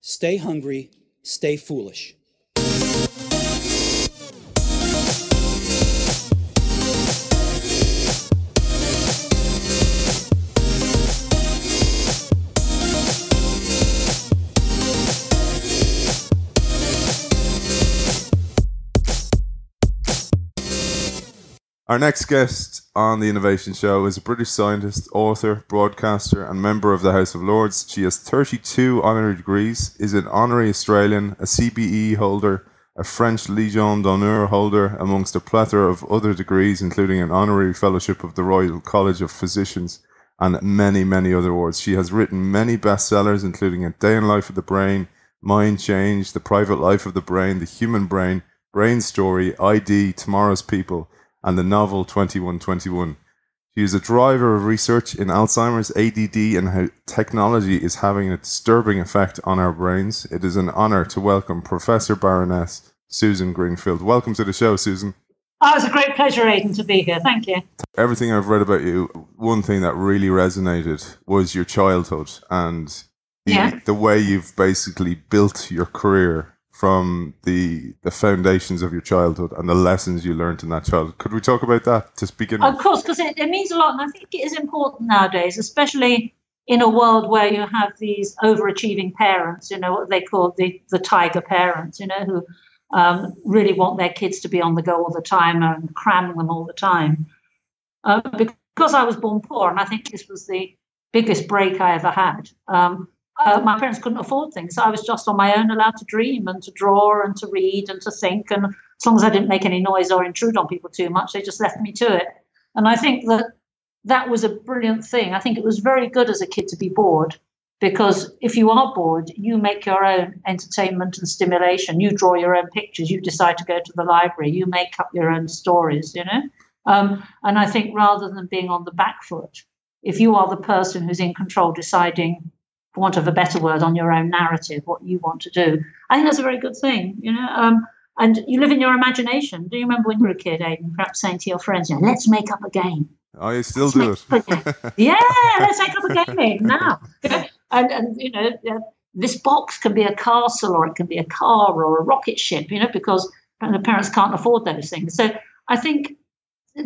Stay hungry, stay foolish. Our next guest on the Innovation Show is a British scientist, author, broadcaster, and member of the House of Lords. She has 32 honorary degrees, is an honorary Australian, a CBE holder, a French Legion d'honneur holder, amongst a plethora of other degrees, including an honorary fellowship of the Royal College of Physicians and many, many other awards. She has written many bestsellers, including A Day in Life of the Brain, Mind Change, The Private Life of the Brain, The Human Brain, Brain Story, ID, Tomorrow's People and the novel 2121. She is a driver of research in Alzheimer's, ADD, and how technology is having a disturbing effect on our brains. It is an honour to welcome Professor Baroness Susan Greenfield. Welcome to the show, Susan. Oh, it's a great pleasure, Aidan, to be here. Thank you. Everything I've read about you, one thing that really resonated was your childhood and the, Yeah. the way you've basically built your career from the the foundations of your childhood and the lessons you learned in that childhood. Could we talk about that to begin Of course, because it, it means a lot, and I think it is important nowadays, especially in a world where you have these overachieving parents, you know, what they call the, the tiger parents, you know, who um, really want their kids to be on the go all the time and cramming them all the time. Uh, because I was born poor, and I think this was the biggest break I ever had. Um, uh, my parents couldn't afford things. So I was just on my own, allowed to dream and to draw and to read and to think. And as long as I didn't make any noise or intrude on people too much, they just left me to it. And I think that that was a brilliant thing. I think it was very good as a kid to be bored because if you are bored, you make your own entertainment and stimulation. You draw your own pictures. You decide to go to the library. You make up your own stories, you know? Um, and I think rather than being on the back foot, if you are the person who's in control deciding for want of a better word, on your own narrative, what you want to do. I think that's a very good thing, you know. Um, and you live in your imagination. Do you remember when you were a kid, Aidan, perhaps saying to your friends, you know, let's make up a game. I still do. Let's a game. yeah, let's make up a game now. and, and, you know, this box can be a castle or it can be a car or a rocket ship, you know, because the parents can't afford those things. So I think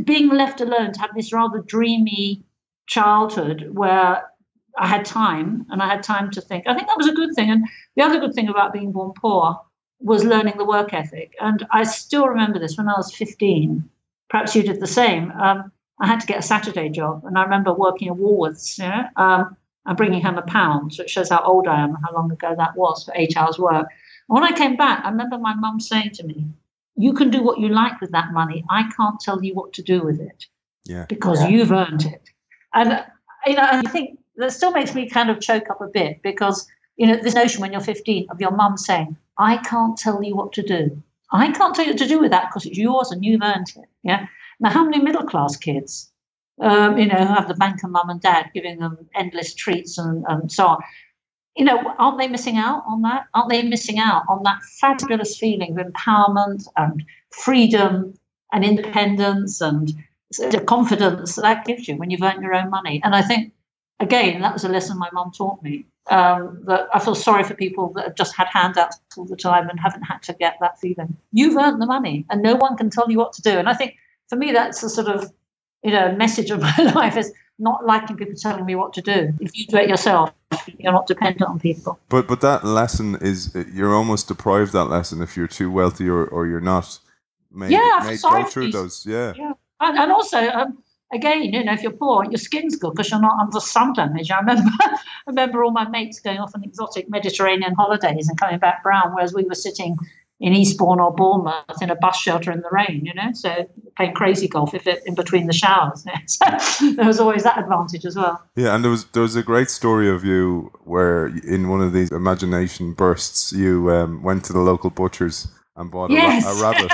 being left alone to have this rather dreamy childhood where I had time and I had time to think. I think that was a good thing. And the other good thing about being born poor was learning the work ethic. And I still remember this when I was 15. Perhaps you did the same. Um, I had to get a Saturday job. And I remember working at Woolworths, you know, um, and bringing home a pound. So it shows how old I am and how long ago that was for eight hours work. And when I came back, I remember my mum saying to me, You can do what you like with that money. I can't tell you what to do with it Yeah. because you've earned it. And, you know, and I think that still makes me kind of choke up a bit because you know this notion when you're 15 of your mum saying i can't tell you what to do. I can't tell you what to do with that because it's yours and you've earned it yeah? Now how many middle class kids um, you know have the banker mum and dad giving them endless treats and, and so on you know aren't they missing out on that? Aren't they missing out on that fabulous feeling of empowerment and freedom and independence and the confidence that, that gives you when you've earned your own money? And i think again, that was a lesson my mum taught me. Um, that I feel sorry for people that have just had handouts all the time and haven't had to get that feeling. You've earned the money, and no one can tell you what to do. And I think for me, that's the sort of you know message of my life is not liking people telling me what to do. If you do it yourself, you're not dependent on people. But but that lesson is you're almost deprived that lesson if you're too wealthy or, or you're not made, Yeah, made go through these- those. Yeah. Yeah, and, and also. Um, Again, you know, if you're poor, your skin's good because you're not under sun damage. I remember, I remember all my mates going off on exotic Mediterranean holidays and coming back brown, whereas we were sitting in Eastbourne or Bournemouth in a bus shelter in the rain. You know, so playing crazy golf if it in between the showers. So there was always that advantage as well. Yeah, and there was there was a great story of you where in one of these imagination bursts you um, went to the local butchers and bought a, ra- a rabbit.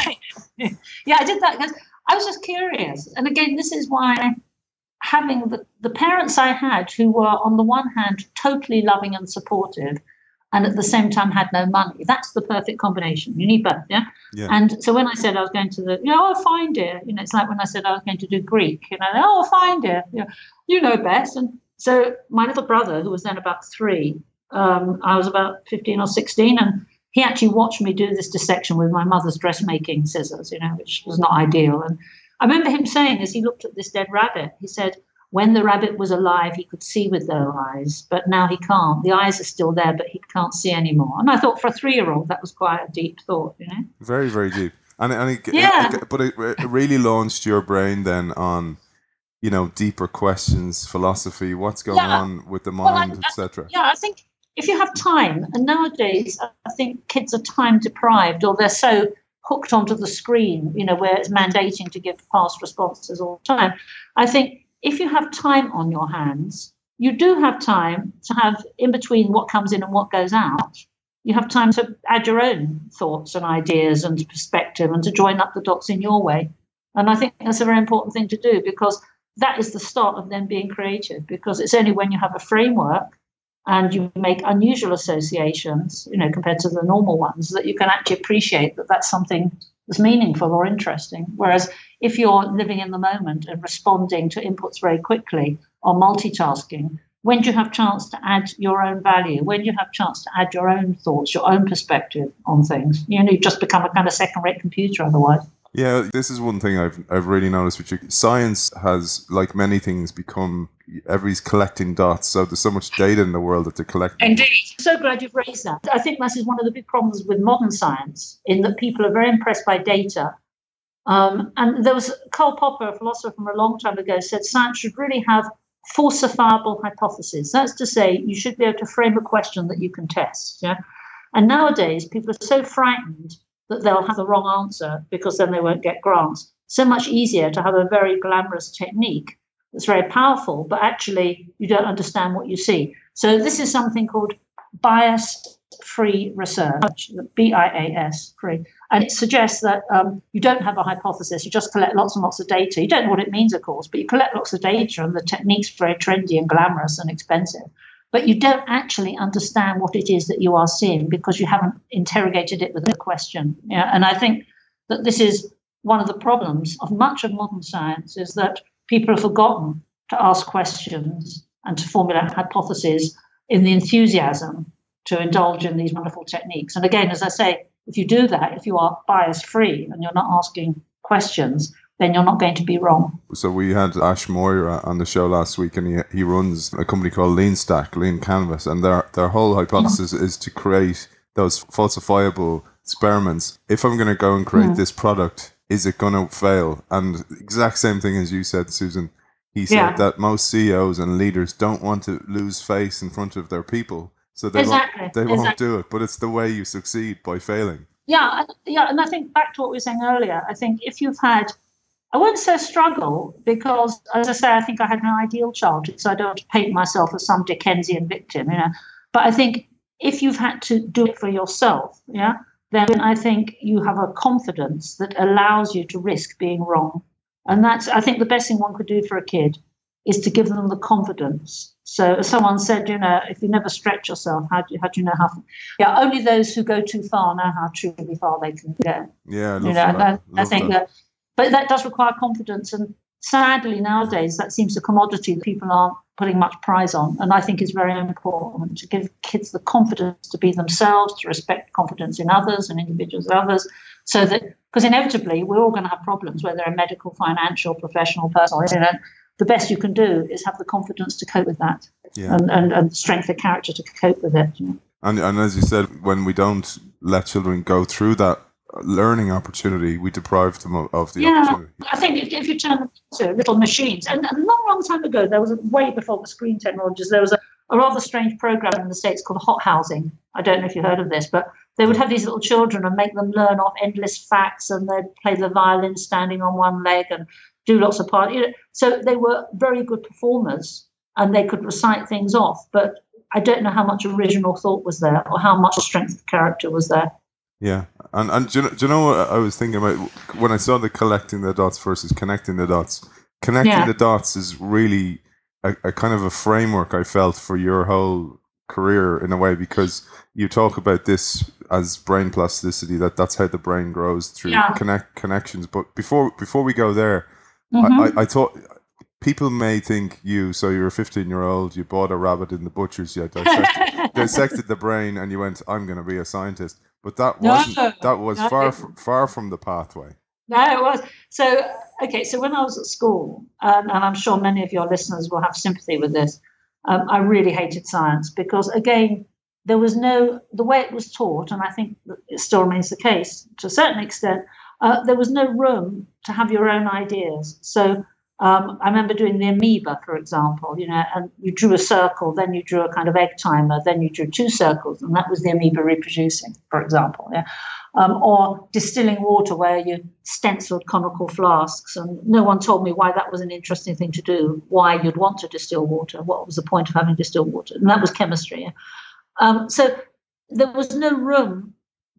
yeah, I did that because I was just curious. And again, this is why having the, the parents I had who were, on the one hand, totally loving and supportive, and at the same time had no money, that's the perfect combination. You need both, yeah? Yeah. And so when I said I was going to the, you know, oh, fine, dear. You know, it's like when I said I was going to do Greek, you know, oh, fine, dear. You know, you know best. And so my little brother, who was then about three, Um, I was about 15 or 16, and he actually watched me do this dissection with my mother's dressmaking scissors, you know, which was not ideal. And I remember him saying, as he looked at this dead rabbit, he said, when the rabbit was alive, he could see with those eyes, but now he can't. The eyes are still there, but he can't see anymore. And I thought for a three year old, that was quite a deep thought, you know? Very, very deep. And, and it, Yeah. it- but it, it really launched your brain then on, you know, deeper questions, philosophy, what's going Yeah. on with the Well, mind, etc. Yeah, I think if you have time, and nowadays I think kids are time deprived or they're so hooked onto the screen, you know, where it's mandating to give fast responses all the time. I think if you have time on your hands, you do have time to have in between what comes in and what goes out. You have time to add your own thoughts and ideas and perspective and to join up the dots in your way. And I think that's a very important thing to do because that is the start of them being creative because it's only when you have a framework and you make unusual associations, you know, compared to the normal ones, that you can actually appreciate that that's something that's meaningful or interesting. Whereas if you're living in the moment and responding to inputs very quickly or multitasking, when do you have chance to add your own value? When do you have chance to add your own thoughts, your own perspective on things? You know, you just become a kind of second-rate computer otherwise. Yeah, this is one thing I've I've really noticed. Which science has, like many things, become everybody's collecting dots. So there's so much data in the world that they're collecting. Indeed. So glad you've raised that. I think this is one of the big problems with modern science, in that people are very impressed by data. Um, and there was Karl Popper, a philosopher from a long time ago, said science should really have falsifiable hypotheses. That's to say, you should be able to frame a question that you can test. Yeah. And nowadays, people are so frightened that they'll have the wrong answer because then they won't get grants. So much easier to have a very glamorous technique that's very powerful, but actually you don't understand what you see. So this is something called bias free research, B I A S, free. And it suggests that um, you don't have a hypothesis, you just collect lots and lots of data. You don't know what it means, of course, but you collect lots of data and the technique's very trendy and glamorous and expensive. But you don't actually understand what it is that you are seeing because you haven't interrogated it with a question. Yeah? And I think that this is one of the problems of much of modern science is that people have forgotten to ask questions and to formulate hypotheses in the enthusiasm to indulge in these wonderful techniques. And again, as I say, if you do that, if you are bias free and you're not asking questions, then you're not going to be wrong. So we had Ash Maurya on the show last week, and he he runs a company called Lean Stack, Lean Canvas, and their their whole hypothesis is to create those falsifiable experiments. If I'm going to go and create this product, is it going to fail? And exact same thing as you said, Susan. He said Yeah. that most CEOs and leaders don't want to lose face in front of their people, so they Exactly, won't they won't do it. But it's the way you succeed by failing. Yeah, yeah, and I think back to what we were saying earlier. I think if you've had, I wouldn't say struggle because, as I say, I think I had an ideal childhood, so I don't paint myself as some Dickensian victim, you know. But I think if you've had to do it for yourself, yeah, then I think you have a confidence that allows you to risk being wrong, and that's I think the best thing one could do for a kid is to give them the confidence. So as someone said, you know, if you never stretch yourself, how do you, how do you know how? Yeah, only those who go too far know how truly far they can go. Yeah, I You know, that. I, I think that. that, but that does require confidence, and sadly nowadays that seems a commodity that people aren't putting much prize on, and I think is very important to give kids the confidence to be themselves, to respect confidence in others and individuals and others, so that because inevitably we're all going to have problems, whether they're medical, financial, professional, personal. You know, the best you can do is have the confidence to cope with that, Yeah. and, and and strength of character to cope with it. You know. And, and as you said, when we don't let children go through that learning opportunity, we deprive them of, of the Yeah. opportunity. I think if, if you turn them into little machines, and a long, long time ago, there was a, way before the screen technologies, there was a, a rather strange program in the States called Hot Housing. I don't know if you heard of this, but they would have these little children and make them learn off endless facts, and they'd play the violin standing on one leg and do lots of part. You know, so they were very good performers, and they could recite things off. But I don't know how much original thought was there, or how much strength of character was there. Yeah, and and do you, know, do you know what I was thinking about when I saw the collecting the dots versus connecting the dots? Connecting Yeah. the dots is really a, a kind of a framework I felt for your whole career in a way because you talk about this as brain plasticity that that's how the brain grows through Yeah. connect connections. But before before we go there, Mhm. I, I, I thought people may think you, so you're a 15 year old, you bought a rabbit in the butcher's, you dissected, dissected the brain, and you went, I'm going to be a scientist. But that No, wasn't, that was no. far, f- far from the pathway. No, it was. So, okay, so when I was at school, um, and I'm sure many of your listeners will have sympathy with this, um, I really hated science because, again, there was no, the way it was taught, and I think it still remains the case to a certain extent, uh, there was no room to have your own ideas. So, um, I remember doing the amoeba, for example, you know, and you drew a circle, then you drew a kind of egg timer, then you drew two circles, and that was the amoeba reproducing, for example. Yeah um, or distilling water where you stenciled conical flasks. And no one told me why that was an interesting thing to do, why you'd want to distill water, what was the point of having distilled water. And that was chemistry. yeah. Um, so there was no room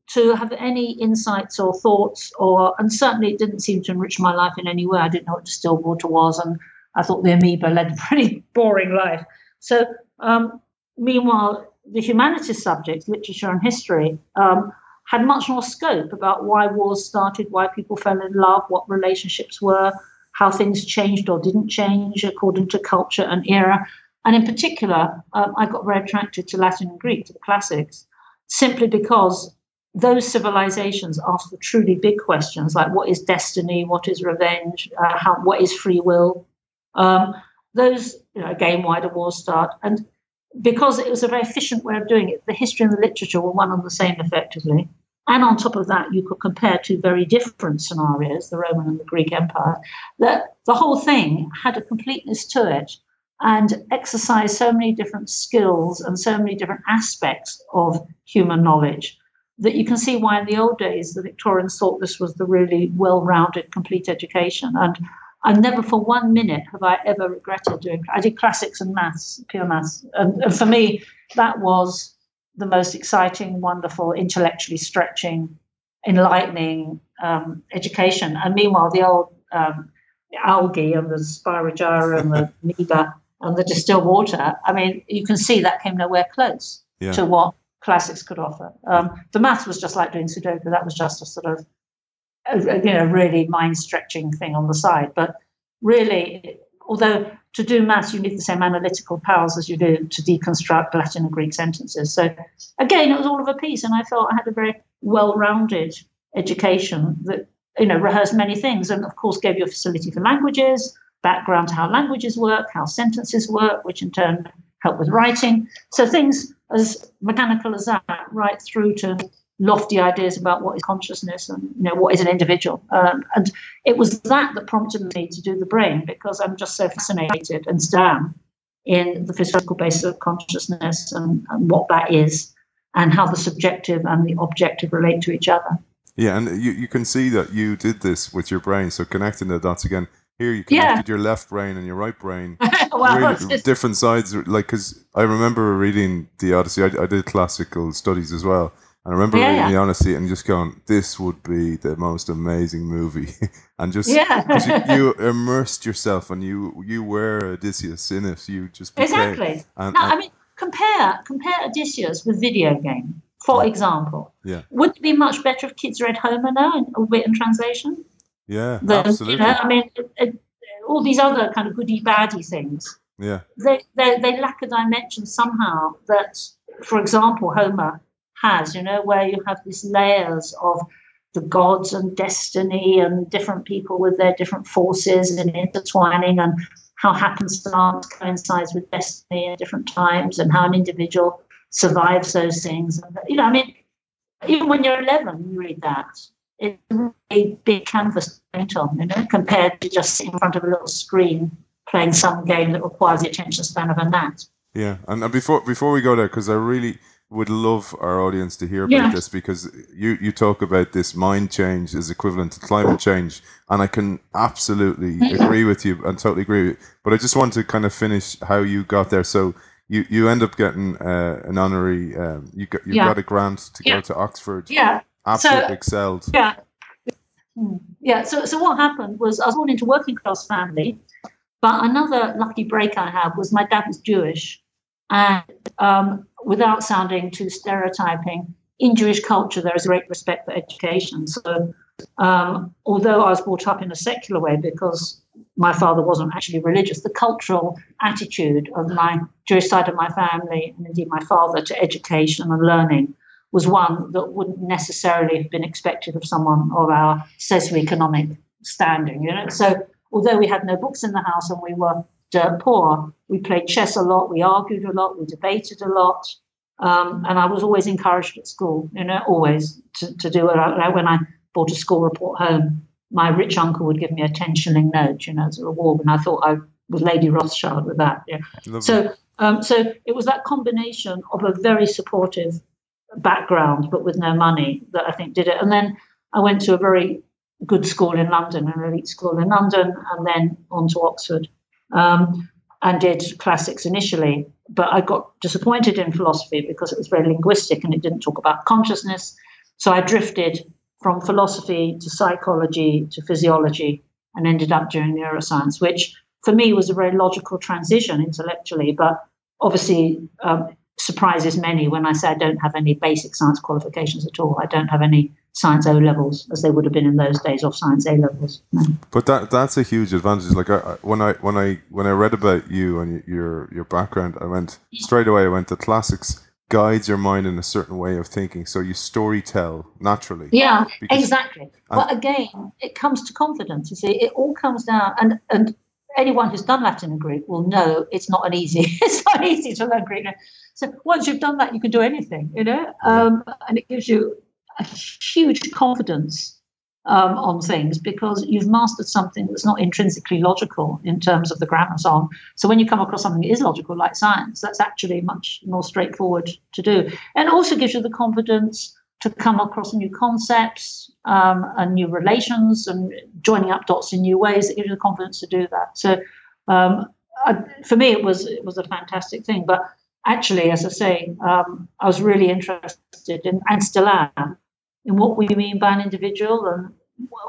to have any insights or thoughts, or and certainly it didn't seem to enrich my life in any way. I didn't know what distilled water was, and I thought the amoeba led a pretty boring life. So, um, meanwhile, the humanities subjects, literature and history, um, had much more scope about why wars started, why people fell in love, what relationships were, how things changed or didn't change according to culture and era. And in particular, um, I got very attracted to Latin and Greek, to the classics, simply because those civilizations ask the truly big questions like what is destiny, what is revenge, uh, how, what is free will. Um, those, you know, again, why wars start? And because it was a very efficient way of doing it, the history and the literature were one and the same effectively. And on top of that, you could compare two very different scenarios, the Roman and the Greek Empire. That the whole thing had a completeness to it and exercised so many different skills and so many different aspects of human knowledge that you can see why in the old days the Victorians thought this was the really well-rounded, complete education. And I never for one minute have I ever regretted doing. I did classics and maths, pure maths, and, and for me that was the most exciting, wonderful, intellectually stretching, enlightening um, education. And meanwhile, the old um, algae and the spirogyra and the amoeba and the distilled water. I mean, you can see that came nowhere close Yeah. to what classics could offer. Um, the math was just like doing Sudoku. That was just a sort of, a, you know, really mind stretching thing on the side. But really, although to do math, you need the same analytical powers as you do to deconstruct Latin and Greek sentences. So again, it was all of a piece, and I felt I had a very well-rounded education that you know rehearsed many things, and of course gave you a facility for languages, background to how languages work, how sentences work, which in turn help with writing. So things as mechanical as that, right through to lofty ideas about what is consciousness and you know what is an individual. Um, and it was that that prompted me to do the brain because I'm just so fascinated and still in the physical basis of consciousness and, and what that is and how the subjective and the objective relate to each other. Yeah, and you, you can see that you did this with your brain. So connecting the dots again. Here you Yeah. connected your left brain and your right brain. well, really just- different sides. Like, because I remember reading the Odyssey. I, I did classical studies as well, and I remember Yeah, reading yeah. the Odyssey and just going, "This would be the most amazing movie," and just Yeah. you, you immersed yourself and you you were Odysseus in it. You just became, exactly. And, No, and- I mean, compare compare Odysseus with video game, for example. Yeah. Would it be much better if kids read Homer now, in, albeit in translation? Yeah, Than, absolutely. You know, I mean, all these other kind of goody baddie things, yeah, they, they they lack a dimension somehow that, for example, Homer has. You know, where you have these layers of the gods and destiny and different people with their different forces and intertwining and how happenstance coincides with destiny at different times and how an individual survives those things. You know, I mean, even when you're 11, you read that. It's a really big canvas to paint on, you know, compared to just sitting in front of a little screen playing some game that requires the attention span of a gnat. yeah. And, and before before we go there, because I really would love our audience to hear about Yeah. this because you you talk about this mind change is equivalent to climate change, and I can absolutely agree with you and totally agree. With you. But I just want to kind of finish how you got there. So. You, you end up getting uh, an honorary. Um, you got you Yeah. got a grant to go to Oxford. Yeah. Absolutely So- excelled. Yeah. Yeah. So, so what happened was I was born into a working class family, but another lucky break I had was my dad was Jewish, and um, without sounding too stereotyping, in Jewish culture there is great respect for education. So, um, although I was brought up in a secular way because my father wasn't actually religious, the cultural attitude of my Jewish side of my family, and indeed my father, to education and learning was one that wouldn't necessarily have been expected of someone of our socioeconomic standing. You know, so although we had no books in the house and we were dirt poor, we played chess a lot, we argued a lot, we debated a lot. Um, and I was always encouraged at school, you know, always to, to do it. When I brought a school report home, my rich uncle would give me a 10 shilling note, you know, as a reward. And I thought I was Lady Rothschild with that. Yeah. So, um, so it was that combination of a very supportive background, but with no money, that I think did it. And then I went to a very good school in London, an elite school in London, and then on to Oxford, um, and did classics initially. But I got disappointed in philosophy because it was very linguistic and it didn't talk about consciousness. So I drifted from philosophy to psychology to physiology and ended up doing neuroscience, which for me was a very logical transition intellectually, but obviously um, surprises many when I say I don't have any basic science qualifications at all. I don't have any science O levels as they would have been in those days or science A levels. No. But that that's a huge advantage. Like I, when I when I when I read about you and your your background, I went straight away. I went to classics guides your mind in a certain way of thinking. So you story tell naturally. Yeah, exactly. But again, it comes to confidence. You see, it all comes down, and and anyone who's done Latin and Greek will know it's not an easy. It's not easy to learn Greek. So once you've done that, you can do anything. You know, um, and it gives you a huge confidence um, on things because you've mastered something that's not intrinsically logical in terms of the grammar and so on. So when you come across something that is logical, like science, that's actually much more straightforward to do. And it also gives you the confidence to come across new concepts um, and new relations and joining up dots in new ways. It gives you the confidence to do that. So um, I, for me, it was it was a fantastic thing. But actually, as I say, um, I was really interested in, and still am in what we mean by an individual and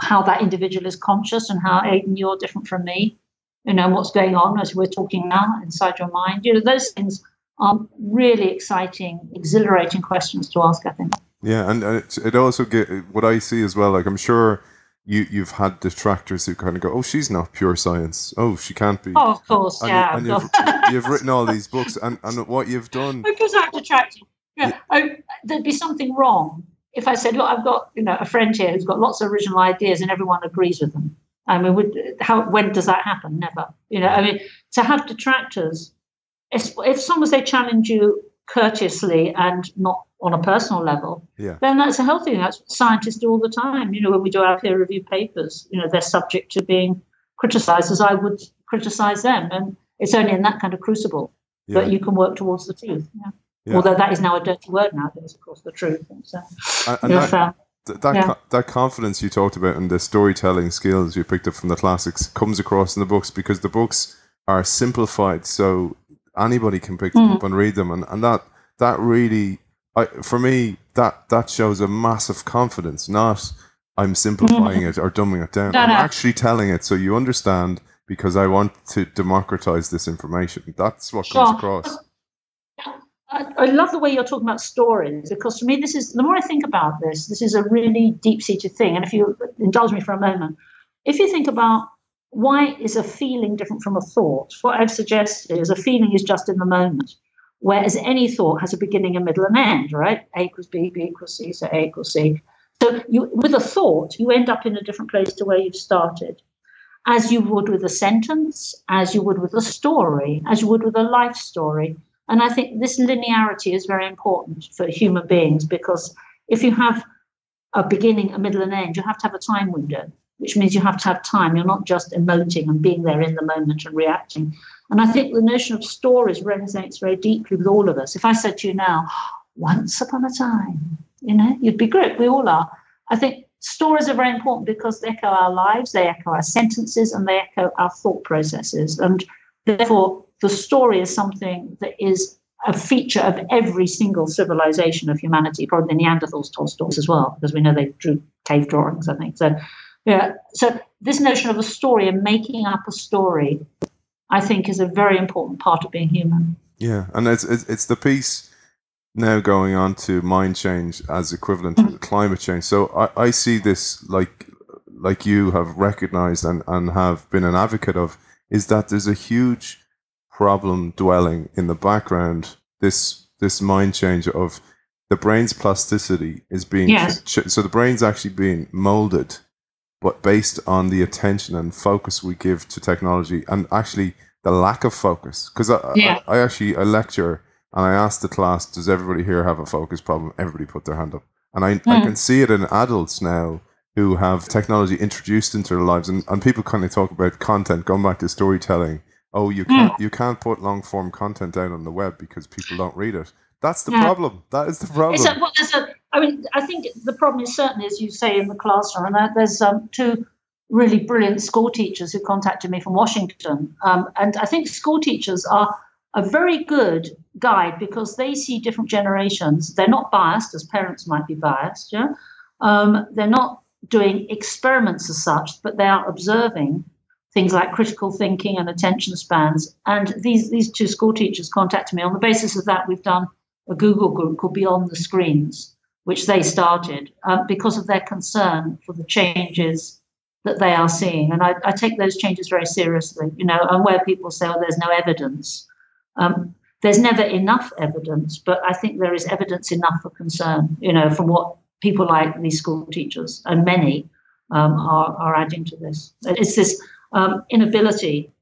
how that individual is conscious and how Aidan, you're different from me, you know, what's going on as we're talking now inside your mind. You know, those things are really exciting, exhilarating questions to ask, I think. Yeah, and it also get what I see as well. Like I'm sure you you've had detractors who kind of go, "Oh, she's not pure science. Oh, she can't be." Oh, of course, and yeah. You, and you've, you've, written all these books, and, and what you've done. Because I'm detracted. Yeah, yeah. I, there'd be something wrong if I said, look, I've got you know a friend here who's got lots of original ideas and everyone agrees with them. I mean, would, how when does that happen? Never. You know, I mean, to have detractors, if, if as long as they challenge you courteously and not on a personal level, yeah. then that's a healthy thing. That's what scientists do all the time. You know, when we do our peer review papers, you know, they're subject to being criticized as I would criticize them. And it's only in that kind of crucible yeah. that you can work towards the truth. Yeah. Yeah. Although that is now a dirty word now, nowadays, of course, the truth. So, and, and that, uh, that, yeah. that confidence you talked about and the storytelling skills you picked up from the classics comes across in the books because the books are simplified so anybody can pick them mm. up and read them and, and that that really I, for me that that shows a massive confidence not i'm simplifying it or dumbing it down no, i'm no. actually telling it so you understand because i want to democratize this information that's what sure. comes across I, I love the way you're talking about stories because for me, this is the more I think about this, this is a really deep seated thing. And if you indulge me for a moment, if you think about why is a feeling different from a thought, what I've suggested is a feeling is just in the moment, whereas any thought has a beginning, a middle, and end, right? A equals B, B equals C, so A equals C. So you, with a thought, you end up in a different place to where you've started, as you would with a sentence, as you would with a story, as you would with a life story. And I think this linearity is very important for human beings because if you have a beginning, a middle, and end, you have to have a time window, which means you have to have time. You're not just emoting and being there in the moment and reacting. And I think the notion of stories resonates very deeply with all of us. If I said to you now, once upon a time, you know, you'd be great. We all are. I think stories are very important because they echo our lives, they echo our sentences, and they echo our thought processes. And therefore, the story is something that is a feature of every single civilization of humanity. Probably the Neanderthals told stories as well, because we know they drew cave drawings, I think. So, yeah. So this notion of a story and making up a story, I think, is a very important part of being human. Yeah, and it's it's, it's the piece now going on to mind change as equivalent to mm. climate change. So I, I see this like like you have recognized and, and have been an advocate of, is that there's a huge problem dwelling in the background. This this mind change of the brain's plasticity is being Yes. ch- so the brain's actually being molded, but based on the attention and focus we give to technology, and actually the lack of focus. Because I, Yeah. I, I actually I lecture and I ask the class, "Does everybody here have a focus problem?" Everybody put their hand up, and I I Mm. can see it in adults now who have technology introduced into their lives, and, and people kind of talk about content, going back to storytelling. Oh, you can't you can't put long form content out on the web because people don't read it. That's the Yeah. problem. That is the problem. A, well, a, I mean, I think the problem is certainly, as you say, in the classroom. And there's um, two really brilliant school teachers who contacted me from Washington. Um, and I think school teachers are a very good guide because they see different generations. They're not biased, as parents might be biased. Yeah, um, they're not doing experiments as such, but they are observing things like critical thinking and attention spans. And these these two school teachers contacted me on the basis of that. We've done a Google group called Beyond the Screens, which they started um, because of their concern for the changes that they are seeing. And I, I take those changes very seriously, you know, and where people say, oh, there's no evidence. Um, there's never enough evidence, but I think there is evidence enough for concern, you know, from what people like these school teachers and many um, are, are adding to this. It's this um, inability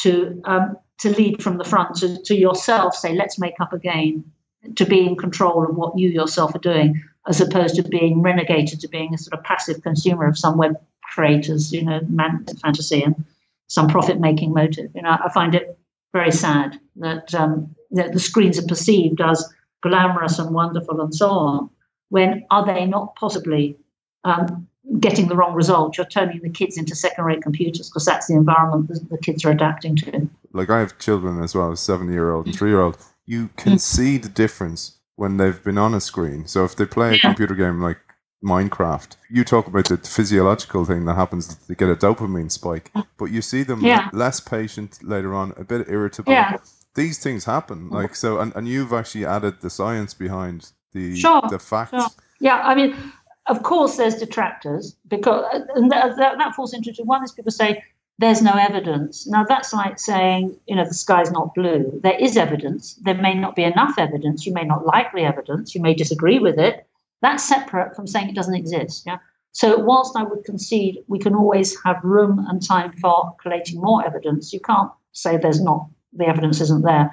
to um, to lead from the front, to, to yourself say, let's make up again, to be in control of what you yourself are doing, as opposed to being renegated to being a sort of passive consumer of some web creators, you know, man- fantasy and some profit making motive. You know, I find it very sad that, um, that the screens are perceived as glamorous and wonderful and so on, when are they not possibly um, getting the wrong result? You're turning the kids into second rate computers because that's the environment the kids are adapting to. like I have children as well, a seven year old and three year old. You can hmm. see the difference when they've been on a screen. So if they play a Yeah. computer game like Minecraft, you talk about the physiological thing that happens they get a dopamine spike, hmm. but you see them Yeah. less patient later on, a bit irritable. Yeah. These things happen. Hmm. Like so and, and you've actually added the science behind the Sure, the facts. sure. Yeah, I mean, of course, there's detractors because, and that, that, that falls into two. One is people say there's no evidence. Now that's like saying, you know, the sky's not blue. There is evidence. There may not be enough evidence. You may not like the evidence. You may disagree with it. That's separate from saying it doesn't exist. Yeah. So whilst I would concede we can always have room and time for collating more evidence, you can't say there's not the evidence isn't there.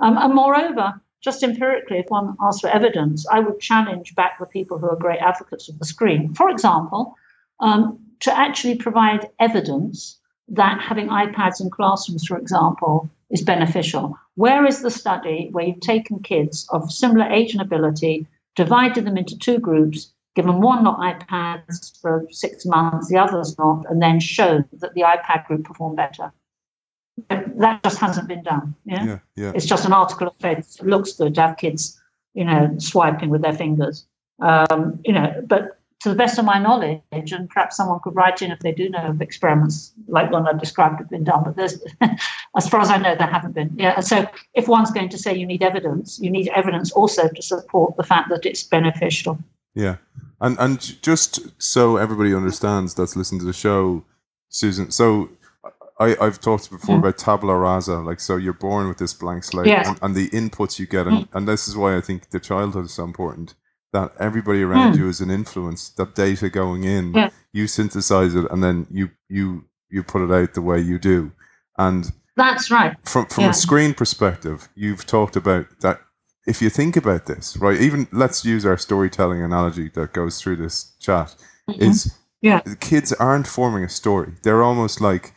Um, and moreover, just empirically, if one asks for evidence, I would challenge back the people who are great advocates of the screen. For example, um, to actually provide evidence that having iPads in classrooms, for example, is beneficial. Where is the study where you've taken kids of similar age and ability, divided them into two groups, given one not iPads for six months, the others not, and then shown that the iPad group performed better? That just hasn't been done. Yeah. Yeah, yeah. It's just an article of faith. It looks good to have kids, you know, swiping with their fingers. Um, you know, but to the best of my knowledge, and perhaps someone could write in if they do know of experiments like one I described have been done, but there's, as far as I know, there haven't been. Yeah. So if one's going to say you need evidence, you need evidence also to support the fact that it's beneficial. Yeah, and and just so everybody understands that's listening to the show, Susan. So I I've talked before Mm. about tabula rasa. Like so, you're born with this blank slate, Yes. and, and the inputs you get, and, and this is why I think the childhood is so important. That everybody around Mm. you is an influence. That data going in, Yeah. you synthesize it, and then you you you put it out the way you do. And That's right. from from Yeah. a screen perspective, you've talked about that. If you think about this, right? Even let's use our storytelling analogy that goes through this chat. Is Mm-hmm. Yeah. the kids aren't forming a story; they're almost like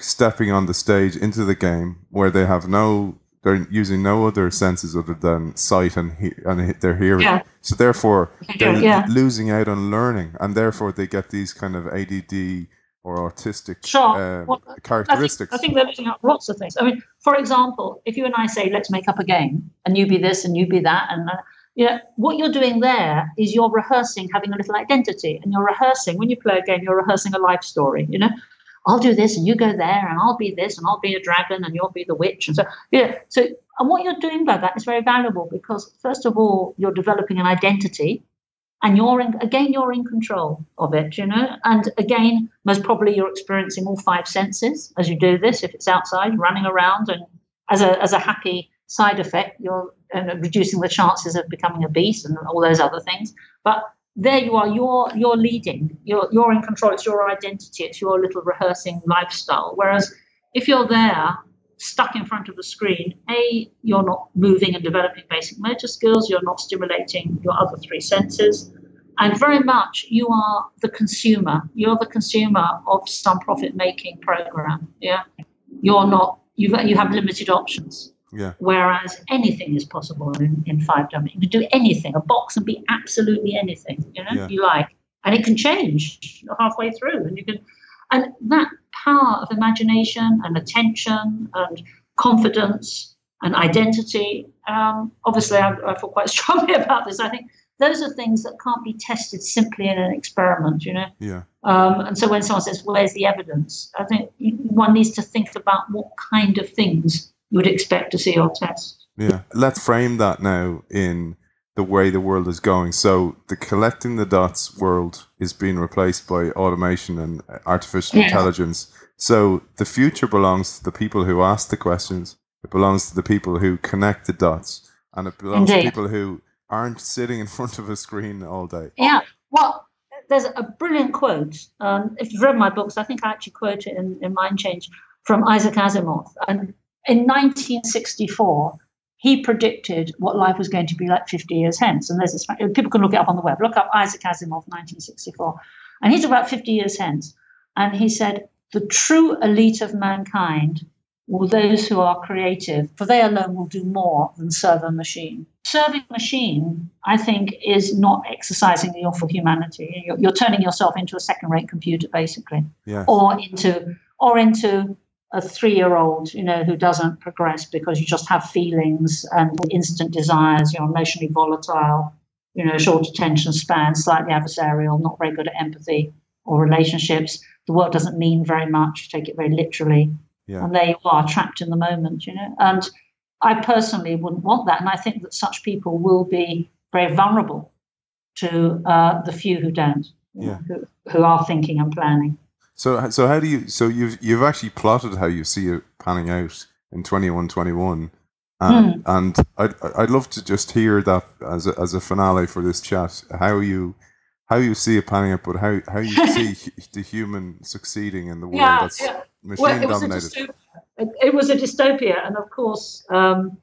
stepping on the stage into the game where they have no. They're using no other senses other than sight and he, and their hearing. Yeah. So therefore, they're Yeah. losing out on learning, and therefore they get these kind of ADD or autistic Sure. um, Well, I think, characteristics. I think they're looking out lots of things. I mean, for example, if you and I say, let's make up a game, and you be this and you be that, and uh, you know, what you're doing there is you're rehearsing having a little identity, and you're rehearsing when you play a game, you're rehearsing a life story. You know, I'll do this, and you go there, and I'll be this, and I'll be a dragon, and you'll be the witch, and so yeah. So, and what you're doing by that is very valuable because first of all, you're developing an identity and you're in, again you're in control of it you know? And again most probably you're experiencing all five senses as you do this. If it's outside running around and as a as a happy side effect you're uh, reducing the chances of becoming obese and all those other things. But there you are you're you're leading you're you're in control it's your identity it's your little rehearsing lifestyle whereas if you're there stuck in front of the screen, A, you're not moving and developing basic motor skills, you're not stimulating your other three senses, and very much you are the consumer. You're the consumer of some profit making program. Yeah. You're not, You've you have limited options. Yeah. Whereas anything is possible in, in five domain. You can do anything. A box can be absolutely anything, you know, Yeah. you like. And it can change halfway through. And you can and that power of imagination and attention and confidence and identity, um, obviously, I, I feel quite strongly about this. I think those are things that can't be tested simply in an experiment, you know. Yeah. Um, and so when someone says, "Where's the evidence?" I think one needs to think about what kind of things you would expect to see or test. Yeah. Let's frame that now in the way the world is going. So the collecting the dots world is being replaced by automation and artificial Yeah. intelligence. So the future belongs to the people who ask the questions. It belongs to the people who connect the dots, and it belongs to people who aren't sitting in front of a screen all day. Yeah. Well, there's a brilliant quote. Um, if you've read my books, I think I actually quote it in, in Mind Change from Isaac Asimov. And in 1964, he predicted what life was going to be like 50 years hence. And there's this, people can look it up on the web. Look up Isaac Asimov, 1964. And he's about 50 years hence. And he said, the true elite of mankind will those who are creative, for they alone will do more than serve a machine. Serving a machine, I think, is not exercising the awful humanity. You're, you're turning yourself into a second-rate computer, basically, Yeah. or into or into a three-year-old, you know, who doesn't progress because you just have feelings and instant desires. You're emotionally volatile, you know, short attention span, slightly adversarial, not very good at empathy or relationships. The world doesn't mean very much. you Take it very literally Yeah. and there you are trapped in the moment you know and i personally wouldn't want that and i think that such people will be very vulnerable to uh, the few who don't know, who, who are thinking and planning So so how do you so you've you've actually plotted how you see it panning out in twenty one twenty one, and and I'd I'd love to just hear that as a, as a finale for this chat how you how you see it panning out, but how how you see the human succeeding in the world Yeah, that's yeah. machine well, it was, a dominated. dystopia. It, it was a dystopia and of course um,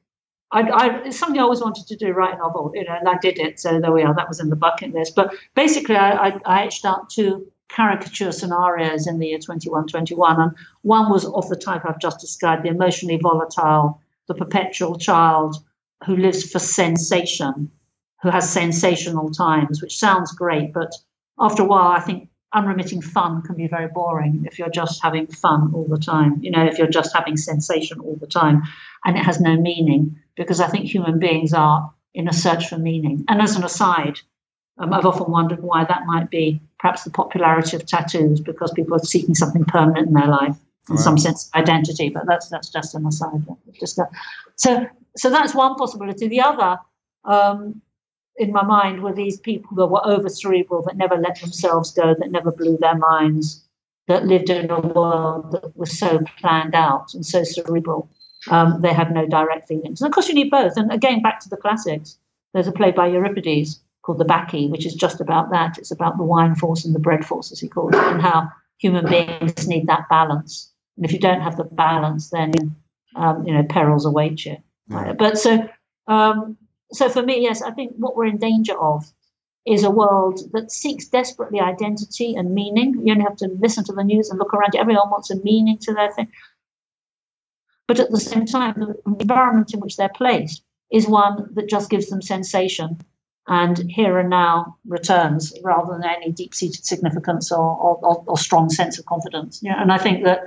I, I, it's something I always wanted to do, write a novel, you know, and I did it. So there we are. That was in the bucket list. But basically, I, I, I etched out two caricature scenarios in the year 2121. And one was of the type I've just described the emotionally volatile, the perpetual child who lives for sensation, who has sensational times, which sounds great. But after a while, I think unremitting fun can be very boring if you're just having fun all the time, you know, if you're just having sensation all the time and it has no meaning, because I think human beings are in a search for meaning. And as an aside, um, I've often wondered why that might be perhaps the popularity of tattoos, because people are seeking something permanent in their life in Wow. some sense of identity. But that's that's just an aside. Just a, so so that's one possibility. The other, um, in my mind, were these people that were over cerebral, that never let themselves go, that never blew their minds, that lived in a world that was so planned out and so cerebral. Um, they had no direct feelings. And of course, you need both. And again, back to the classics. There's a play by Euripides called The Bacchae, which is just about that. It's about the wine force and the bread force, as he calls it, and how human beings need that balance. And if you don't have the balance, then um, you know perils await you. Yeah. But so, um, so for me, yes, I think what we're in danger of is a world that seeks desperately identity and meaning. You only have to listen to the news and look around you. Everyone wants a meaning to their thing. But at the same time, the environment in which they're placed is one that just gives them sensation and here and now returns rather than any deep seated significance or, or, or, strong sense of confidence. You know, and I think that,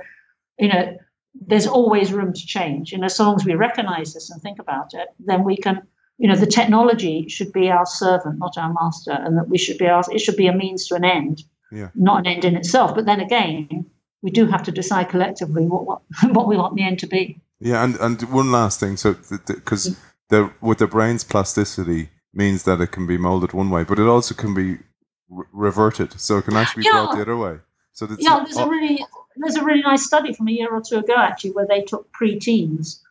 you know, there's always room to change. Know, so long as we recognize this and think about it, then we can, you know, the technology should be our servant, not our master, and that we should be our, it should be a means to an end, Yeah. not an end in itself. But then again, we do have to decide collectively what what, what we want the end to be. Yeah, and and one last thing. So because mm. the, with the brain's plasticity, means that it can be molded one way, but it also can be re- reverted, so it can actually be Yeah. brought the other way. So that's Yeah, there's a really there's a really nice study from a year or two ago actually where they took pre-teens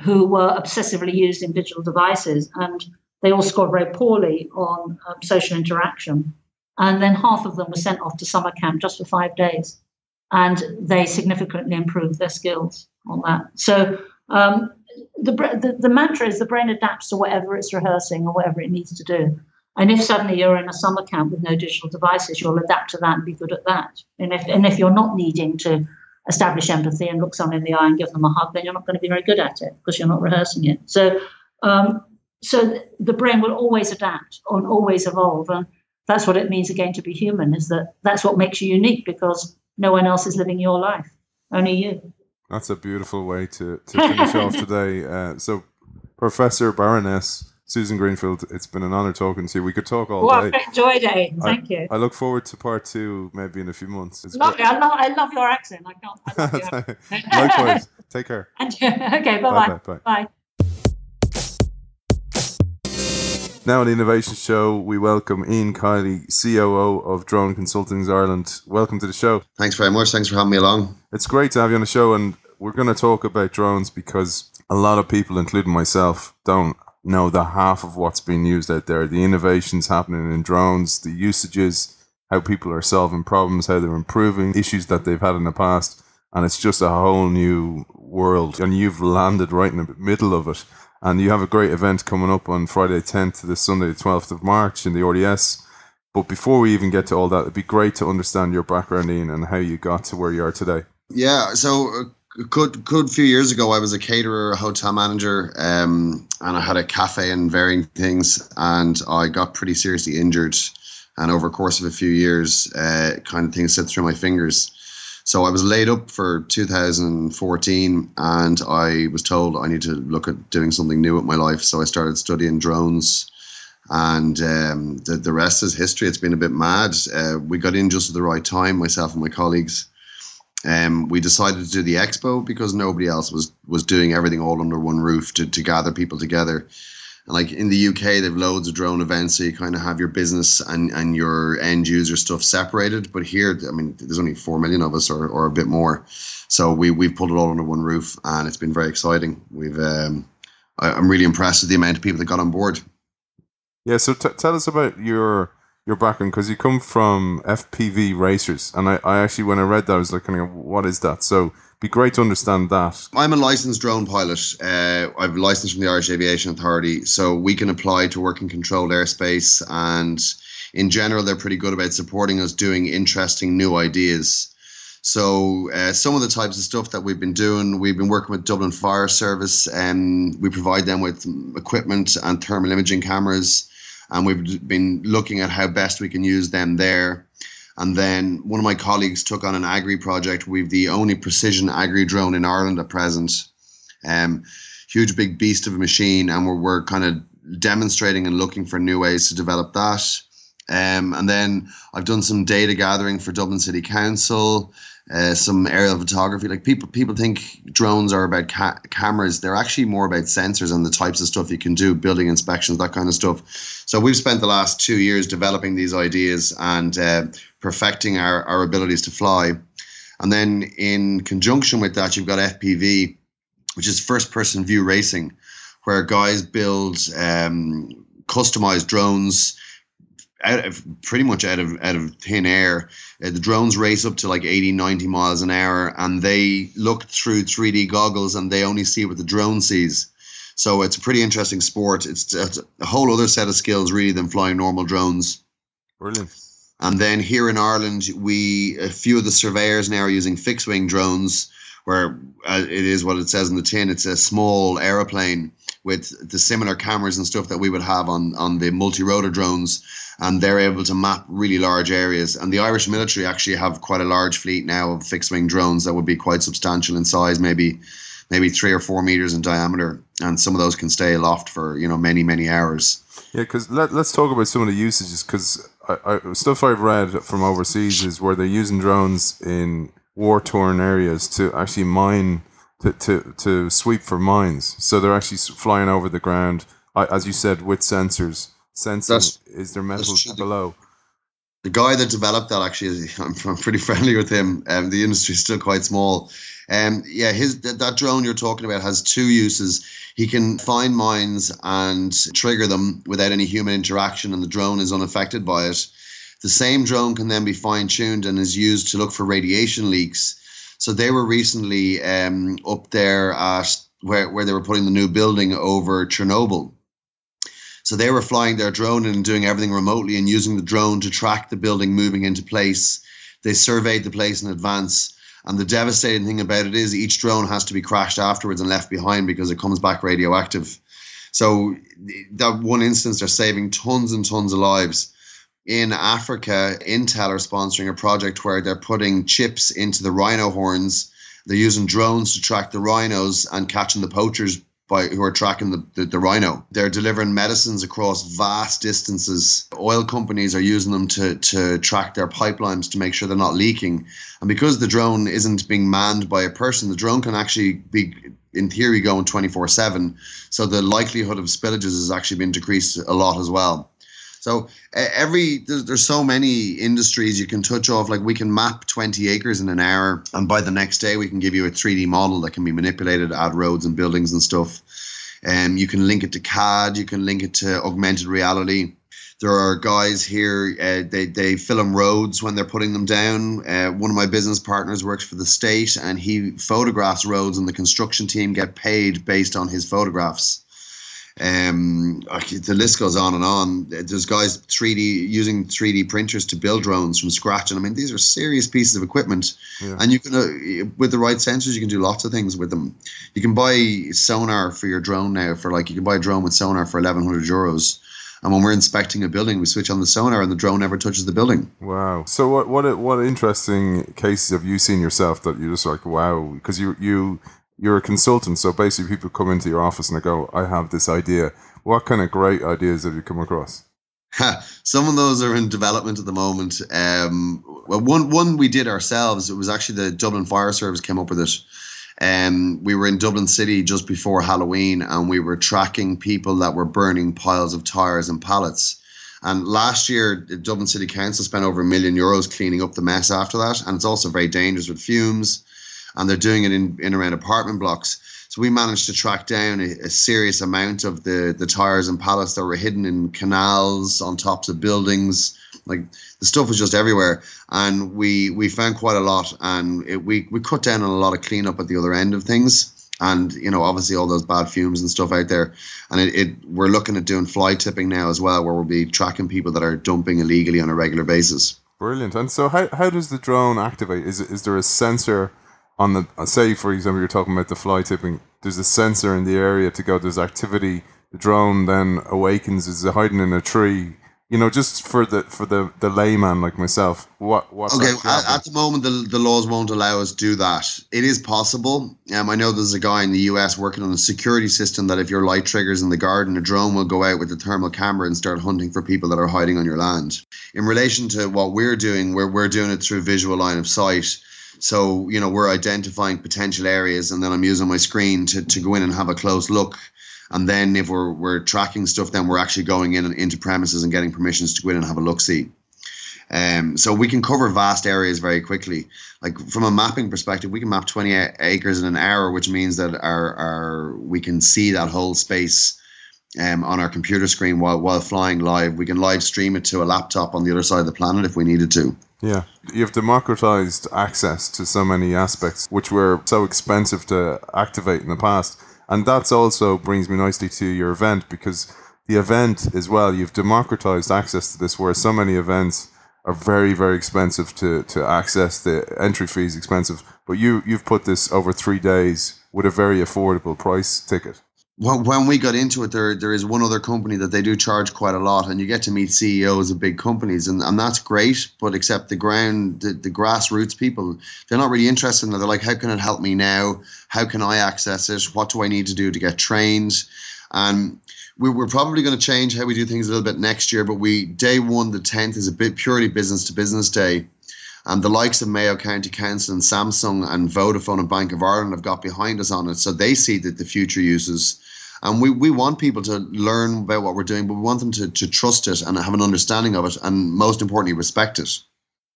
who were obsessively using digital devices and they all scored very poorly on um, social interaction and then half of them were sent off to summer camp just for five days and they significantly improved their skills on that so um, the, the the mantra is the brain adapts to whatever it's rehearsing or whatever it needs to do and if suddenly you're in a summer camp with no digital devices, you'll adapt to that and be good at that. And if and if you're not needing to establish empathy and look someone in the eye and give them a hug, then you're not going to be very good at it because you're not rehearsing it. So, um, so the brain will always adapt and always evolve, and that's what it means again to be human. Is that that's what makes you unique because no one else is living your life, only you. That's a beautiful way to, to finish off today. Uh, so, Professor Baroness Susan Greenfield, it's been an honor talking to you. We could talk all Well, day. I've enjoyed it. Thank you. I look forward to part two, maybe in a few months. It's Lovely. I love, I love your accent. I can't. I. Likewise. Take care. And, okay. Bye Bye bye. bye. Bye. Now on the Innovation Show, we welcome Ian Kiely, COO of Drone Consultings Ireland. Welcome to the show. Thanks very much. Thanks for having me along. It's great to have you on the show, and we're going to talk about drones because a lot of people, including myself, don't know the half of what's being used out there. The innovations happening in drones, the usages, how people are solving problems, how they're improving issues that they've had in the past, and it's just a whole new world. And you've landed right in the middle of it. And you have a great event coming up on Friday 10th to the Sunday, 12th of March in the RDS. But before we even get to all that, it'd be great to understand your background, Ian, and how you got to where you are today. Yeah. So a good good few years ago, I was a caterer, a hotel manager, um, and I had a cafe and varying things, and I got pretty seriously injured. And over course of a few years, uh, kind of things slipped through my fingers. So I was laid up for 2014, and I was told I need to look at doing something new with my life. So I started studying drones, and um, the the rest is history. It's been a bit mad. Uh, we got in just at the right time, myself and my colleagues. Um, we decided to do the expo because nobody else was was doing everything all under one roof to, to gather people together. Like in the UK, they've loads of drone events, so you kind of have your business and, and your end user stuff separated. But here, I mean, there's only four million of us, or, or a bit more. So we we've pulled it all under one roof, and it's been very exciting. We've um, I, I'm really impressed with the amount of people that got on board. Yeah, so t- tell us about your your background because you come from FPV racers, and I, I actually when I read that I was like, what is that? So be great to understand that. I'm a licensed drone pilot. Uh, I've licensed from the Irish Aviation Authority, so we can apply to work in controlled airspace. And in general, they're pretty good about supporting us doing interesting new ideas. So uh, some of the types of stuff that we've been doing, we've been working with Dublin Fire Service, and we provide them with equipment and thermal imaging cameras, and we've been looking at how best we can use them there. And then one of my colleagues took on an agri project. We've the only precision agri drone in Ireland at present. Um, huge big beast of a machine, and we're, we're kind of demonstrating and looking for new ways to develop that. Um, and then I've done some data gathering for Dublin City Council, uh, some aerial photography. Like people, people think drones are about ca- cameras. They're actually more about sensors and the types of stuff you can do, building inspections, that kind of stuff. So we've spent the last two years developing these ideas and uh, perfecting our, our abilities to fly. And then in conjunction with that, you've got FPV, which is first person view racing, where guys build um, customized drones out of pretty much out of out of thin air. Uh, the drones race up to like 80, 90 miles an hour, and they look through 3D goggles and they only see what the drone sees. So it's a pretty interesting sport. It's, it's a whole other set of skills really than flying normal drones. Brilliant. And then here in Ireland, we a few of the surveyors now are using fixed wing drones, where uh, it is what it says in the tin. It's a small aeroplane with the similar cameras and stuff that we would have on on the multi rotor drones, and they're able to map really large areas. And the Irish military actually have quite a large fleet now of fixed wing drones that would be quite substantial in size, maybe maybe three or four meters in diameter, and some of those can stay aloft for you know many many hours. Yeah, because let, let's talk about some of the usages. Because I, I, stuff I've read from overseas is where they're using drones in war torn areas to actually mine, to, to, to sweep for mines. So they're actually flying over the ground, I- as you said, with sensors. sensing? That's- is there metal true. below? The guy that developed that actually I'm, I'm pretty friendly with him. Um, the industry is still quite small. Um yeah his that, that drone you're talking about has two uses. He can find mines and trigger them without any human interaction and the drone is unaffected by it. The same drone can then be fine-tuned and is used to look for radiation leaks. So they were recently um, up there at where, where they were putting the new building over chernobyl so they were flying their drone and doing everything remotely and using the drone to track the building moving into place. They surveyed the place in advance. And the devastating thing about it is each drone has to be crashed afterwards and left behind because it comes back radioactive. So that one instance, they're saving tons and tons of lives. In Africa, Intel are sponsoring a project where they're putting chips into the rhino horns. They're using drones to track the rhinos and catching the poachers by who are tracking the, the, the rhino. They're delivering medicines across vast distances. Oil companies are using them to, to track their pipelines to make sure they're not leaking. And because the drone isn't being manned by a person, the drone can actually be, in theory, going 24 7. So the likelihood of spillages has actually been decreased a lot as well. So every there's, there's so many industries you can touch off. Like we can map 20 acres in an hour, and by the next day we can give you a 3D model that can be manipulated, add roads and buildings and stuff. Um, you can link it to CAD, you can link it to augmented reality. There are guys here, uh, they, they film roads when they're putting them down. Uh, one of my business partners works for the state and he photographs roads, and the construction team get paid based on his photographs. Um, the list goes on and on. There's guys 3D using 3D printers to build drones from scratch, and I mean these are serious pieces of equipment. Yeah. And you can, uh, with the right sensors, you can do lots of things with them. You can buy sonar for your drone now for like you can buy a drone with sonar for 1,100 euros. And when we're inspecting a building, we switch on the sonar, and the drone never touches the building. Wow. So what what what interesting cases have you seen yourself that you're just like wow because you you you're a consultant so basically people come into your office and they go I have this idea. What kind of great ideas have you come across? Some of those are in development at the moment. Um, well, one one we did ourselves. It was actually the Dublin Fire Service came up with it. Um, we were in Dublin City just before Halloween, and we were tracking people that were burning piles of tires and pallets. And last year, the Dublin City Council spent over a million euros cleaning up the mess after that, and it's also very dangerous with fumes. And they're doing it in, in around apartment blocks. So we managed to track down a, a serious amount of the the tires and pallets that were hidden in canals, on tops of buildings. Like the stuff was just everywhere, and we we found quite a lot, and it, we we cut down on a lot of cleanup at the other end of things. And you know, obviously, all those bad fumes and stuff out there, and it, it we're looking at doing fly tipping now as well, where we'll be tracking people that are dumping illegally on a regular basis. Brilliant. And so how how does the drone activate? Is is there a sensor on the uh, say for example you're talking about the fly tipping? There's a sensor in the area to go. There's activity. The drone then awakens. Is it hiding in a tree? You know, just for the for the the layman like myself, what what? Okay, at, at the moment the, the laws won't allow us to do that. It is possible. Um, I know there's a guy in the US working on a security system that if your light triggers in the garden, a drone will go out with a thermal camera and start hunting for people that are hiding on your land. In relation to what we're doing, we're we're doing it through visual line of sight. So you know we're identifying potential areas, and then I'm using my screen to to go in and have a close look. And then if we're we're tracking stuff, then we're actually going in and into premises and getting permissions to go in and have a look see. Um, so we can cover vast areas very quickly. Like from a mapping perspective, we can map 20 acres in an hour, which means that our, our we can see that whole space um, on our computer screen while while flying live. We can live stream it to a laptop on the other side of the planet if we needed to. Yeah, you've democratized access to so many aspects which were so expensive to activate in the past, and that's also brings me nicely to your event because the event as well. You've democratized access to this, where so many events are very very expensive to to access. The entry fee is expensive, but you you've put this over three days with a very affordable price ticket. When we got into it, there there is one other company that they do charge quite a lot, and you get to meet CEOs of big companies, and, and that's great. But except the ground, the, the grassroots people, they're not really interested in it. They're like, how can it help me now? How can I access it? What do I need to do to get trained? And we, we're probably going to change how we do things a little bit next year. But we day one, the tenth, is a bit purely business to business day. And the likes of Mayo County Council and Samsung and Vodafone and Bank of Ireland have got behind us on it. So they see that the future uses. And we, we want people to learn about what we're doing, but we want them to, to trust it and have an understanding of it, and most importantly, respect it.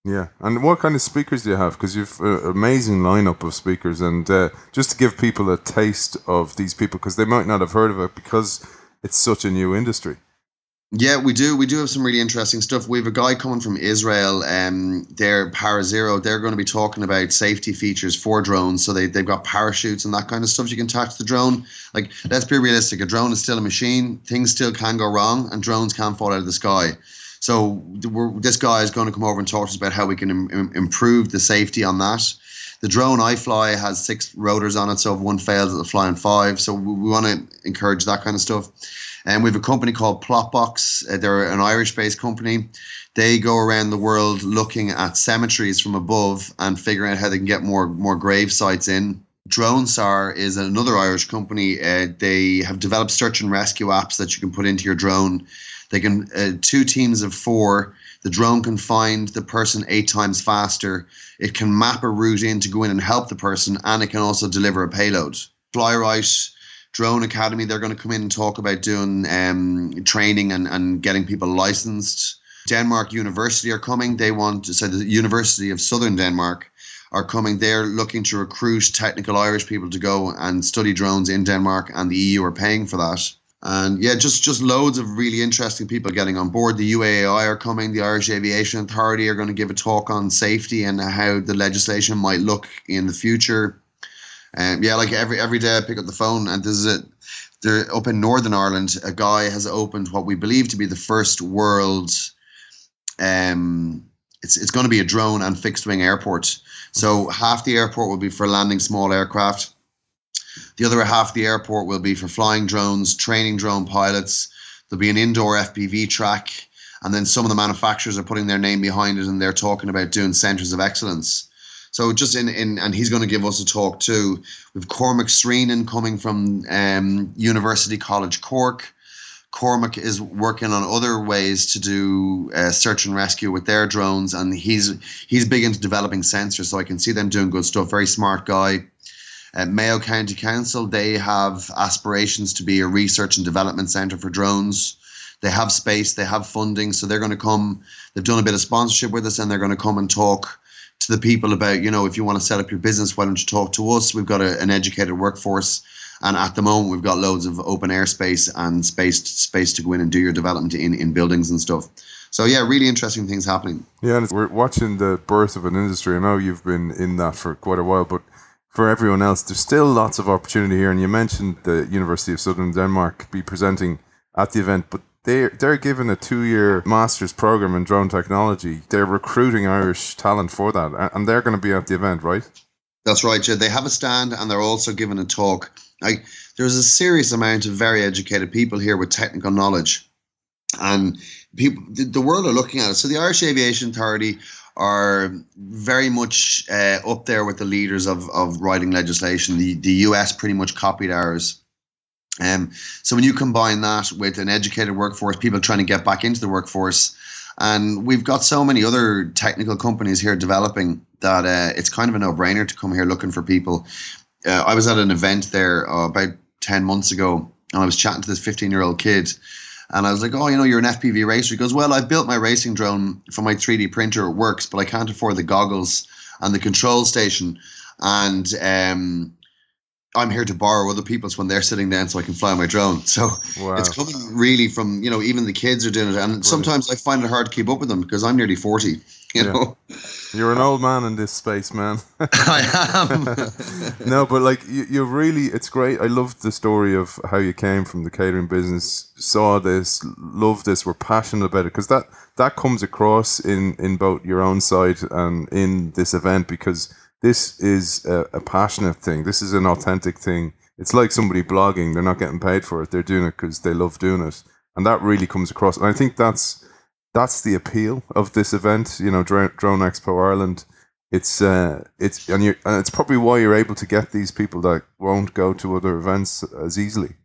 Yeah, and what kind of speakers do you have? Because you've an amazing lineup of speakers, and uh, just to give people a taste of these people, because they might not have heard of it because it's such a new industry. Yeah, we do. We do have some really interesting stuff. We have a guy coming from Israel. Um, they're ParaZero. They're going to be talking about safety features for drones. So they they've got parachutes and that kind of stuff you can attach to the drone. Like, let's be realistic. A drone is still a machine. Things still can go wrong, and drones can fall out of the sky. So this guy is going to come over and talk to us about how we can Im- improve the safety on that. The drone I fly has six rotors on it, so if one fails, it'll fly on five. So we, we want to encourage that kind of stuff. And we have a company called Plotbox. Uh, they're an Irish-based company. They go around the world looking at cemeteries from above and figuring out how they can get more more grave sites in. DroneSAR is another Irish company. Uh, they have developed search and rescue apps that you can put into your drone. They can uh, two teams of four. The drone can find the person eight times faster. It can map a route in to go in and help the person, and it can also deliver a payload. Flyrite Drone Academy, they're going to come in and talk about doing um, training and, and getting people licensed. Denmark University are coming. They want to say the University of Southern Denmark are coming. They're looking to recruit technical Irish people to go and study drones in Denmark, and the EU are paying for that. And yeah, just just loads of really interesting people getting on board. The UAAI are coming. The Irish Aviation Authority are going to give a talk on safety and how the legislation might look in the future. Um, yeah, like every every day I pick up the phone and there's a there up in Northern Ireland, a guy has opened what we believe to be the first world. Um, it's it's going to be a drone and fixed wing airport. So half the airport will be for landing small aircraft. The other half the airport will be for flying drones, training drone pilots. There'll be an indoor FPV track, and then some of the manufacturers are putting their name behind it, and they're talking about doing centers of excellence. So just in, in and he's going to give us a talk too. We've Cormac Sreenan coming from um, University College Cork. Cormac is working on other ways to do uh, search and rescue with their drones, and he's he's big into developing sensors. So I can see them doing good stuff. Very smart guy. Uh, Mayo County Council they have aspirations to be a research and development centre for drones. They have space, they have funding, so they're going to come. They've done a bit of sponsorship with us, and they're going to come and talk to the people about, you know, if you want to set up your business, why don't you talk to us? We've got a, an educated workforce. And at the moment, we've got loads of open airspace and space space to go in and do your development in, in buildings and stuff. So yeah, really interesting things happening. Yeah, and we're watching the birth of an industry. I know you've been in that for quite a while, but for everyone else, there's still lots of opportunity here. And you mentioned the University of Southern Denmark be presenting at the event, but they're they're given a two year master's program in drone technology. They're recruiting Irish talent for that, and they're going to be at the event, right? That's right, Jed. They have a stand, and they're also given a talk. There's a serious amount of very educated people here with technical knowledge, and people the, the world are looking at it. So the Irish Aviation Authority are very much uh, up there with the leaders of, of writing legislation. The the US pretty much copied ours. Um, so when you combine that with an educated workforce, people trying to get back into the workforce, and we've got so many other technical companies here developing that uh, it's kind of a no-brainer to come here looking for people. Uh, I was at an event there uh, about ten months ago, and I was chatting to this fifteen-year-old kid, and I was like, "Oh, you know, you're an FPV racer." He goes, "Well, I've built my racing drone for my 3D printer. It works, but I can't afford the goggles and the control station." And um, I'm here to borrow other people's when they're sitting down so I can fly my drone. So wow. it's coming really from, you know, even the kids are doing it. And Brilliant. sometimes I find it hard to keep up with them because I'm nearly 40, you yeah. know. You're an old man in this space, man. I am. no, but like you, you really, it's great. I love the story of how you came from the catering business, saw this, love this, were passionate about it because that that comes across in in both your own side and in this event because this is a, a, passionate thing. This is an authentic thing. It's like somebody blogging. They're not getting paid for it. They're doing it because they love doing it, and that really comes across. And I think that's that's the appeal of this event. You know, Drone, Drone Expo Ireland. It's uh, it's and you and it's probably why you're able to get these people that won't go to other events as easily.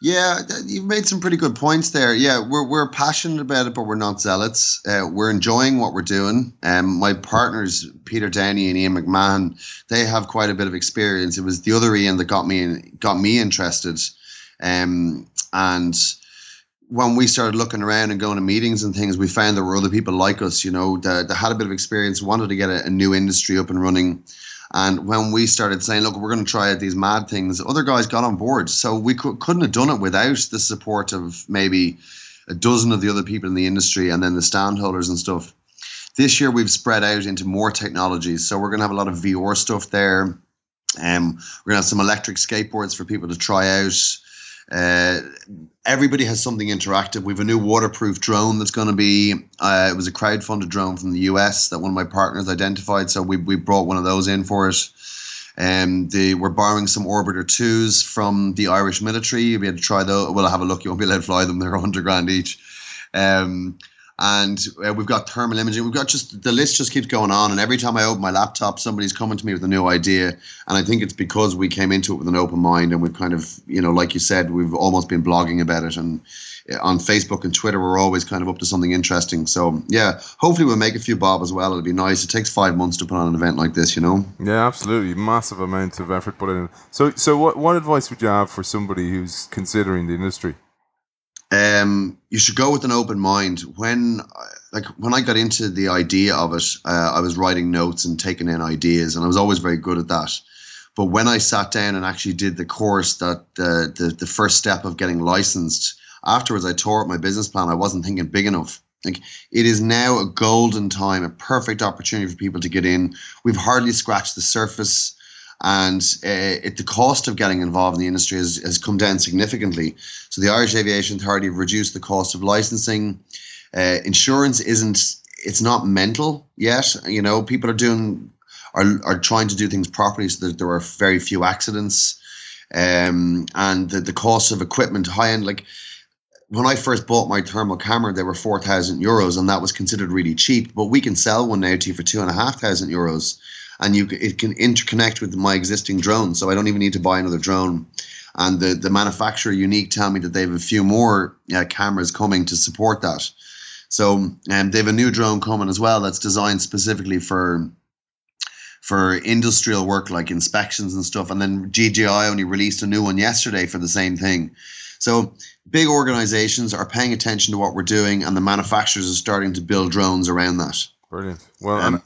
Yeah, you've made some pretty good points there. Yeah, we're we're passionate about it, but we're not zealots. Uh, we're enjoying what we're doing. Um, my partners, Peter Downey and Ian McMahon, they have quite a bit of experience. It was the other Ian that got me in, got me interested. Um, and when we started looking around and going to meetings and things, we found there were other people like us, you know, that, that had a bit of experience, wanted to get a, a new industry up and running. And when we started saying, look, we're going to try out these mad things, other guys got on board. So we could, couldn't have done it without the support of maybe a dozen of the other people in the industry and then the standholders and stuff. This year we've spread out into more technologies. So we're going to have a lot of VR stuff there. Um, we're going to have some electric skateboards for people to try out. Uh, everybody has something interactive. We have a new waterproof drone that's going to be. Uh, it was a crowd-funded drone from the US that one of my partners identified, so we we brought one of those in for it. Um, the, we're borrowing some Orbiter twos from the Irish military. Be able to try those. Well, have a look. You won't be allowed to fly them. They're 100 grand each. Um, and uh, we've got thermal imaging. We've got just the list just keeps going on. And every time I open my laptop, somebody's coming to me with a new idea. And I think it's because we came into it with an open mind and we've kind of, you know, like you said, we've almost been blogging about it. And uh, on Facebook and Twitter, we're always kind of up to something interesting. So yeah, hopefully we'll make a few bob as well. It'll be nice. It takes five months to put on an event like this, you know. Yeah, absolutely, massive amount of effort put in. So, so what what advice would you have for somebody who's considering the industry? Um, you should go with an open mind. When, like, when I got into the idea of it, uh, I was writing notes and taking in ideas, and I was always very good at that. But when I sat down and actually did the course, that the the first step of getting licensed, afterwards I tore up my business plan. I wasn't thinking big enough. Like it is now a golden time, a perfect opportunity for people to get in. We've hardly scratched the surface and uh, it, the cost of getting involved in the industry has, has come down significantly. So the Irish Aviation Authority have reduced the cost of licensing. Uh, insurance isn't it's not mental yet. You know, people are doing are are trying to do things properly so that there are very few accidents. Um, and the, the cost of equipment high end like when I first bought my thermal camera, they were four thousand euros, and that was considered really cheap. But we can sell one now to you for two and a half thousand euros and you it can interconnect with my existing drone, so I don't even need to buy another drone. And the the manufacturer Yuneec tell me that they have a few more uh, cameras coming to support that. So um, they have a new drone coming as well that's designed specifically for for industrial work like inspections and stuff. And then DJI only released a new one yesterday for the same thing. So big organizations are paying attention to what we're doing, and the manufacturers are starting to build drones around that. Brilliant. Well, Um,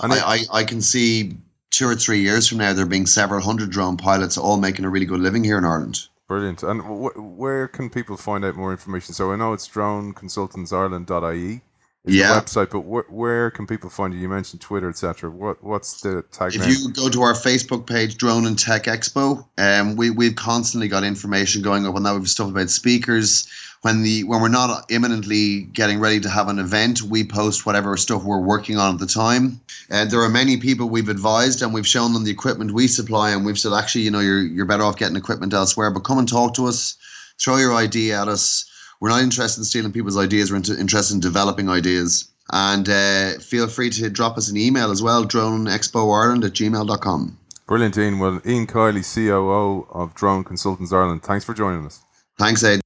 I, I, I can see two or three years from now there being several hundred drone pilots all making a really good living here in Ireland. brilliant. And wh- where can people find out more information? So I know it's droneconsultantsireland.ie. Is Yeah. the website, but wh- where can people find you? You mentioned Twitter, etc. What what's the tag If name? you go to our Facebook page, Drone and Tech Expo, um, we we've constantly got information going up on that. We've stuff about speakers. When the when we're not imminently getting ready to have an event, we post whatever stuff we're working on at the time. And there are many people we've advised and we've shown them the equipment we supply, and we've said, actually, you know, you're you're better off getting equipment elsewhere. But come and talk to us. Throw your idea at us. We're not interested in stealing people's ideas. We're into, interested in developing ideas. And uh, feel free to drop us an email as well, droneexpoireland at gmail.com. Brilliant, Ian. Well, Ian Kiely, COO of Drone Consultants Ireland. Thanks for joining us. Thanks, Ed.